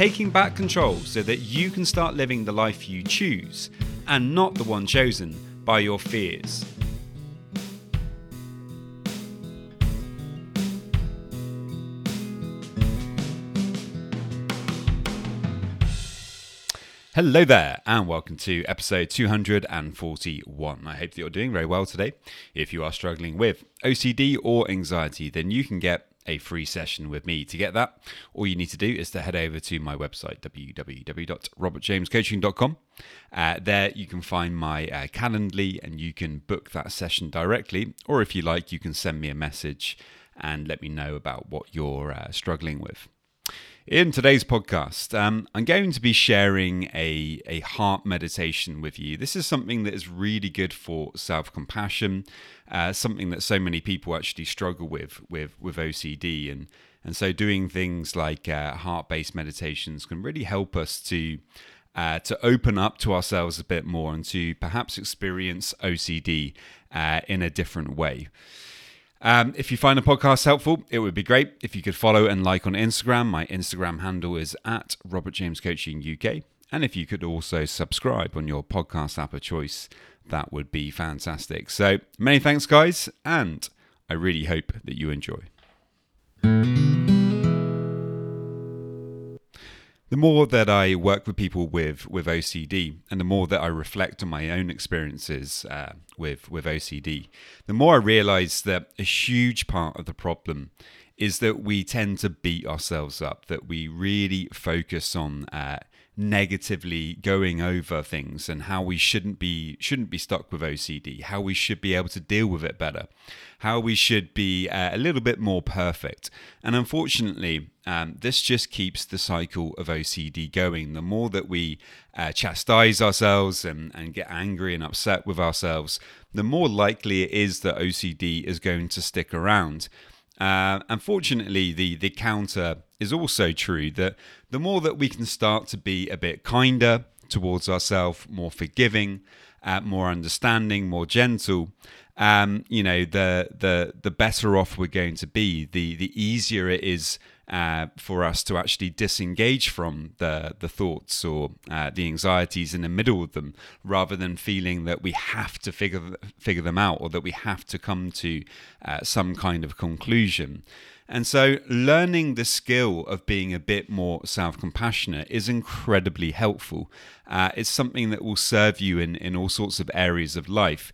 taking back control so that you can start living the life you choose and not the one chosen by your fears. Hello there, and welcome to episode 241. I hope that you're doing very well today. If you are struggling with OCD or anxiety, then you can get a free session with me. To get that, all you need to do is to head over to my website, www.robertjamescoaching.com. Uh, there you can find my uh, Calendly and you can book that session directly. Or if you like, you can send me a message and let me know about what you're uh, struggling with. In today's podcast, um, I'm going to be sharing a, a heart meditation with you. This is something that is really good for self compassion, uh, something that so many people actually struggle with with, with OCD. And, and so, doing things like uh, heart based meditations can really help us to. Uh, to open up to ourselves a bit more and to perhaps experience OCD uh, in a different way. Um, if you find the podcast helpful, it would be great if you could follow and like on Instagram. My Instagram handle is at Robert James Coaching UK. And if you could also subscribe on your podcast app of choice, that would be fantastic. So many thanks, guys, and I really hope that you enjoy. The more that I work with people with with OCD, and the more that I reflect on my own experiences uh, with with OCD, the more I realise that a huge part of the problem is that we tend to beat ourselves up. That we really focus on uh, negatively going over things and how we shouldn't be shouldn't be stuck with OCD, how we should be able to deal with it better, how we should be uh, a little bit more perfect. And unfortunately, um, this just keeps the cycle of OCD going. The more that we uh, chastise ourselves and, and get angry and upset with ourselves, the more likely it is that OCD is going to stick around. Uh, unfortunately, the the counter is also true that the more that we can start to be a bit kinder towards ourselves, more forgiving, uh, more understanding, more gentle, um, you know, the the the better off we're going to be. The the easier it is uh, for us to actually disengage from the the thoughts or uh, the anxieties in the middle of them, rather than feeling that we have to figure figure them out or that we have to come to uh, some kind of conclusion. And so, learning the skill of being a bit more self compassionate is incredibly helpful. Uh, it's something that will serve you in, in all sorts of areas of life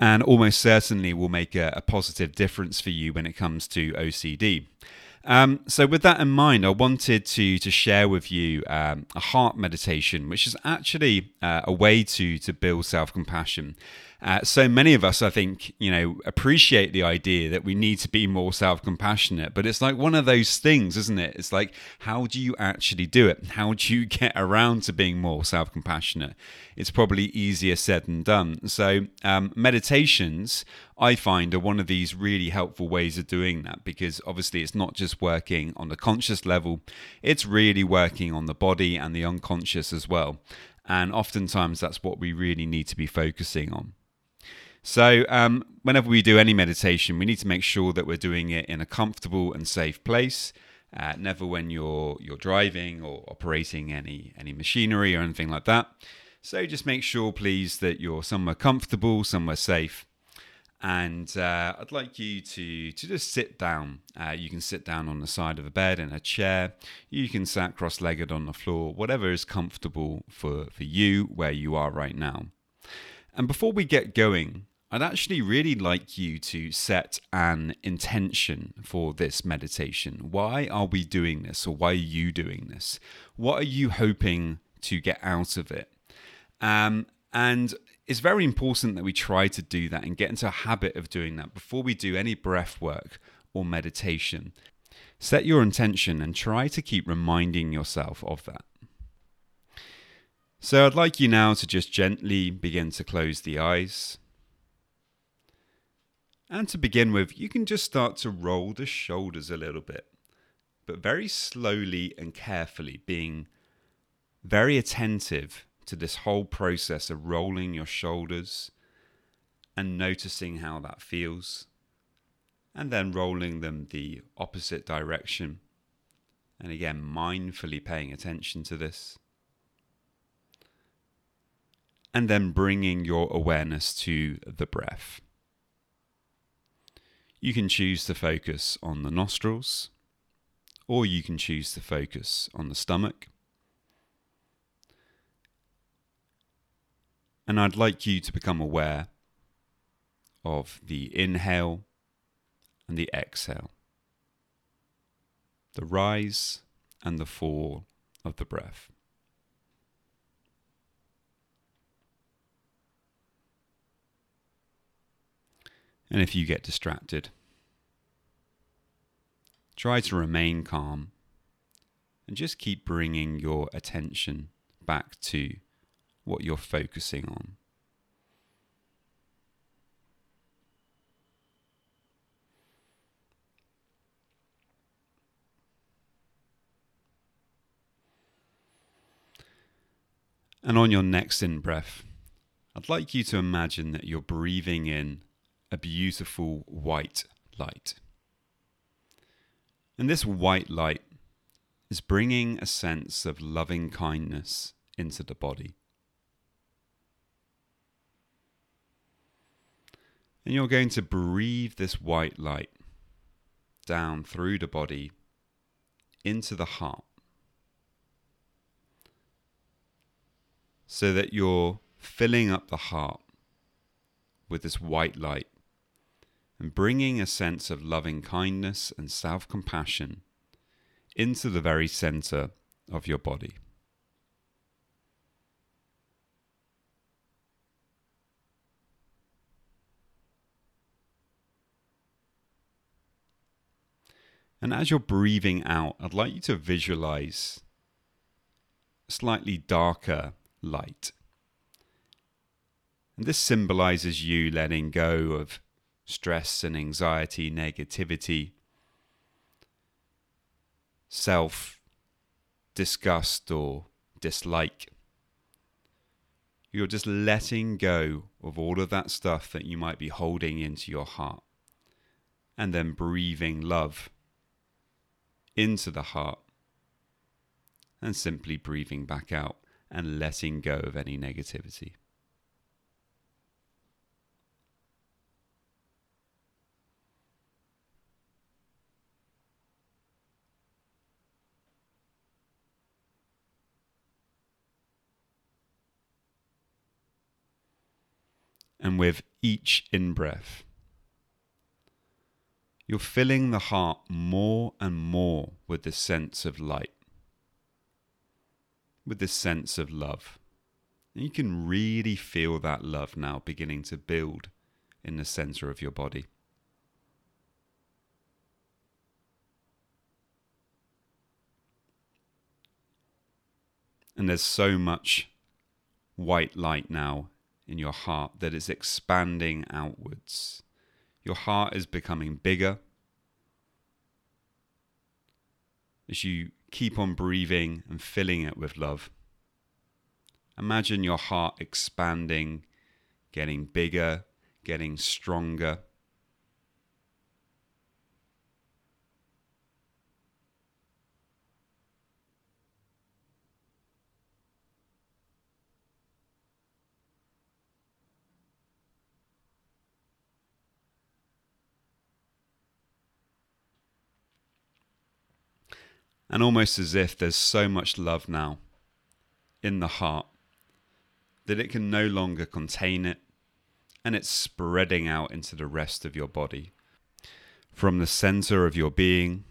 and almost certainly will make a, a positive difference for you when it comes to OCD. Um, so, with that in mind, I wanted to to share with you um, a heart meditation, which is actually uh, a way to to build self compassion. Uh, so many of us, I think, you know, appreciate the idea that we need to be more self compassionate, but it's like one of those things, isn't it? It's like, how do you actually do it? How do you get around to being more self compassionate? It's probably easier said than done. So, um, meditations, I find, are one of these really helpful ways of doing that because obviously it's not just working on the conscious level, it's really working on the body and the unconscious as well. And oftentimes that's what we really need to be focusing on. So, um, whenever we do any meditation, we need to make sure that we're doing it in a comfortable and safe place. Uh, never when you're you're driving or operating any any machinery or anything like that. So just make sure, please, that you're somewhere comfortable, somewhere safe. And uh, I'd like you to to just sit down. Uh, you can sit down on the side of a bed in a chair. You can sit cross-legged on the floor, whatever is comfortable for for you where you are right now. And before we get going, I'd actually really like you to set an intention for this meditation. Why are we doing this, or why are you doing this? What are you hoping to get out of it? Um, and it's very important that we try to do that and get into a habit of doing that before we do any breath work or meditation. Set your intention and try to keep reminding yourself of that. So I'd like you now to just gently begin to close the eyes. And to begin with, you can just start to roll the shoulders a little bit, but very slowly and carefully, being very attentive to this whole process of rolling your shoulders and noticing how that feels, and then rolling them the opposite direction. And again, mindfully paying attention to this. And then bringing your awareness to the breath. You can choose to focus on the nostrils, or you can choose to focus on the stomach. And I'd like you to become aware of the inhale and the exhale, the rise and the fall of the breath. And if you get distracted, try to remain calm and just keep bringing your attention back to what you're focusing on. And on your next in breath, I'd like you to imagine that you're breathing in a beautiful white light. And this white light is bringing a sense of loving kindness into the body. And you're going to breathe this white light down through the body into the heart so that you're filling up the heart with this white light and bringing a sense of loving kindness and self compassion into the very center of your body. And as you're breathing out, I'd like you to visualize slightly darker light. And this symbolizes you letting go of stress and anxiety, negativity, self disgust or dislike. You're just letting go of all of that stuff that you might be holding into your heart and then breathing love into the heart and simply breathing back out and letting go of any negativity. and with each in breath. You're filling the heart more and more with the sense of light, with the sense of love. And you can really feel that love now beginning to build in the center of your body. And there's so much white light now in your heart that is expanding outwards. Your heart is becoming bigger. As you keep on breathing and filling it with love, imagine your heart expanding, getting bigger, getting stronger. And almost as if there's so much love now in the heart that it can no longer contain it and it's spreading out into the rest of your body. From the center of your being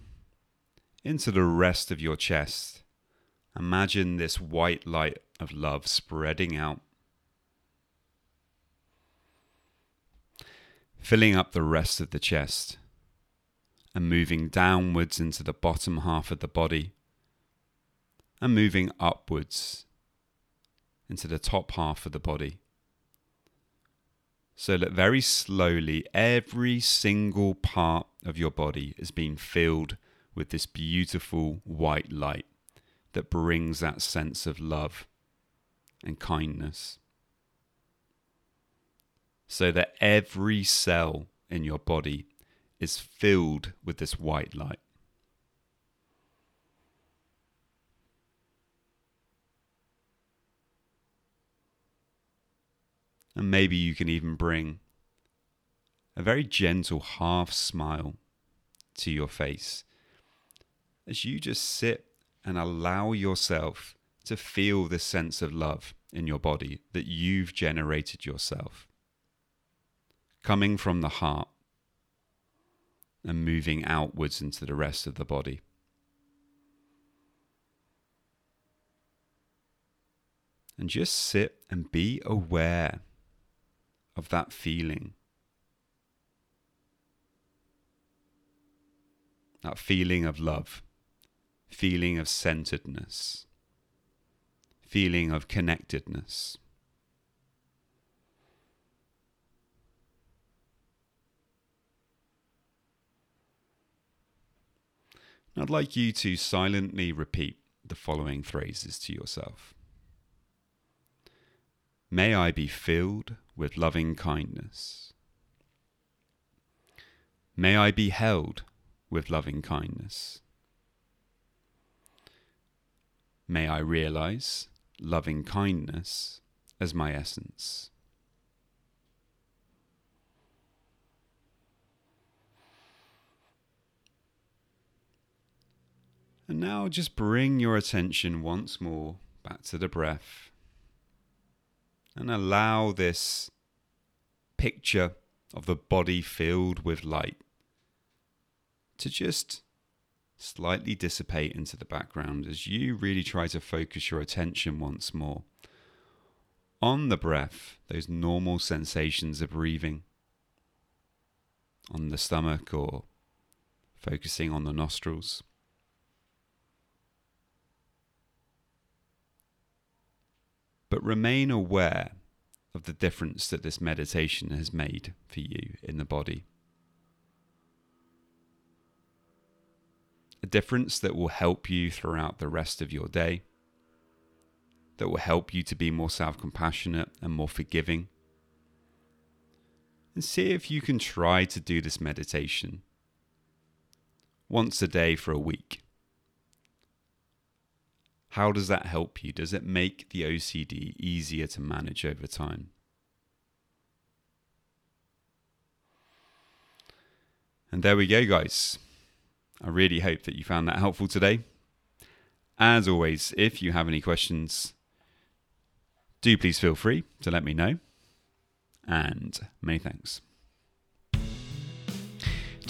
into the rest of your chest, imagine this white light of love spreading out, filling up the rest of the chest and moving downwards into the bottom half of the body and moving upwards into the top half of the body. So that very slowly, every single part of your body is being filled with this beautiful white light that brings that sense of love and kindness. So that every cell in your body is filled with this white light. And maybe you can even bring a very gentle half smile to your face as you just sit and allow yourself to feel this sense of love in your body that you've generated yourself, coming from the heart and moving outwards into the rest of the body. And just sit and be aware of that feeling. That feeling of love, feeling of centeredness, feeling of connectedness. I'd like you to silently repeat the following phrases to yourself. May I be filled with loving kindness. May I be held with loving kindness. May I realize loving kindness as my essence. And now just bring your attention once more back to the breath and allow this picture of the body filled with light to just slightly dissipate into the background as you really try to focus your attention once more on the breath, those normal sensations of breathing, on the stomach or focusing on the nostrils. But remain aware of the difference that this meditation has made for you in the body. A difference that will help you throughout the rest of your day, that will help you to be more self compassionate and more forgiving. And see if you can try to do this meditation once a day for a week. How does that help you? Does it make the OCD easier to manage over time? And there we go, guys. I really hope that you found that helpful today. As always, if you have any questions, do please feel free to let me know. And many thanks.